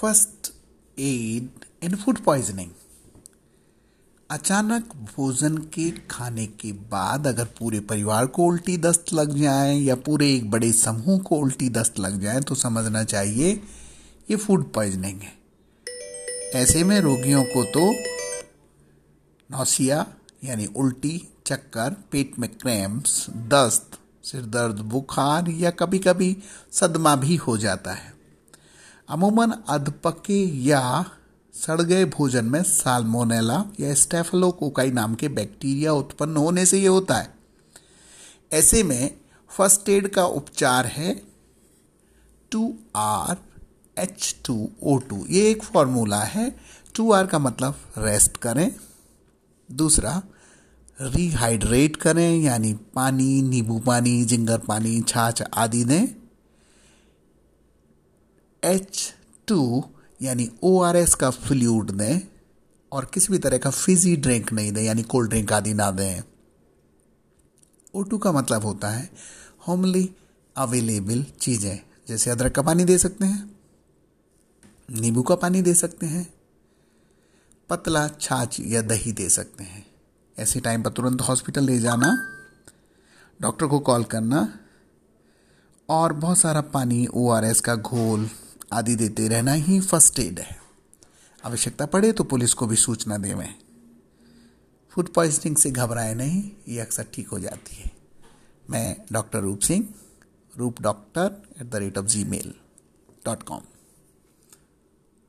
First aid in food poisoning अचानक भोजन के खाने के बाद अगर पूरे परिवार को उल्टी दस्त लग जाए या पूरे एक बड़े समूह को उल्टी दस्त लग जाए तो समझना चाहिए ये फ़ूड पॉइजनिंग है। ऐसे में रोगियों को तो नौसिया यानी उल्टी, चक्कर, पेट में क्रैम्प्स, दस्त, सिर दर्द, बुखार या कभी कभी सदमा भी हो जाता है। अमूमन अधपके या सड़ गए भोजन में साल्मोनेला या स्टेफलोकोकाई नाम के बैक्टीरिया उत्पन्न होने से ये होता है। ऐसे में फ़र्स्ट एड का उपचार है two R H two O two. ये एक फॉर्मूला है। टू आर का मतलब रेस्ट करें। दूसरा, रिहाइड्रेट करें, यानी पानी, नींबू पानी, जिंगर पानी, छाछ आदि दें। एच टू यानी ओ आर एस का फ्लूड दें और किसी भी तरह का फिजी ड्रिंक नहीं दें, यानी कोल्ड ड्रिंक आदि ना दें। ओ टू का मतलब होता है होमली अवेलेबल चीज़ें, जैसे अदरक का पानी दे सकते हैं, नींबू का पानी दे सकते हैं, पतला छाछ या दही दे सकते हैं। ऐसे टाइम पर तुरंत हॉस्पिटल ले जाना डॉक्टर को कॉल करना और बहुत सारा पानी ओ आर एस का घोल आदि देते रहना ही फ़र्स्ट एड है। आवश्यकता पड़े तो पुलिस को भी सूचना देवें फ़ूड पॉइजनिंग से घबराए नहीं, ये अक्सर ठीक हो जाती है। मैं doctor Roop Singh, Roop doctor at the rate of Gmail dot com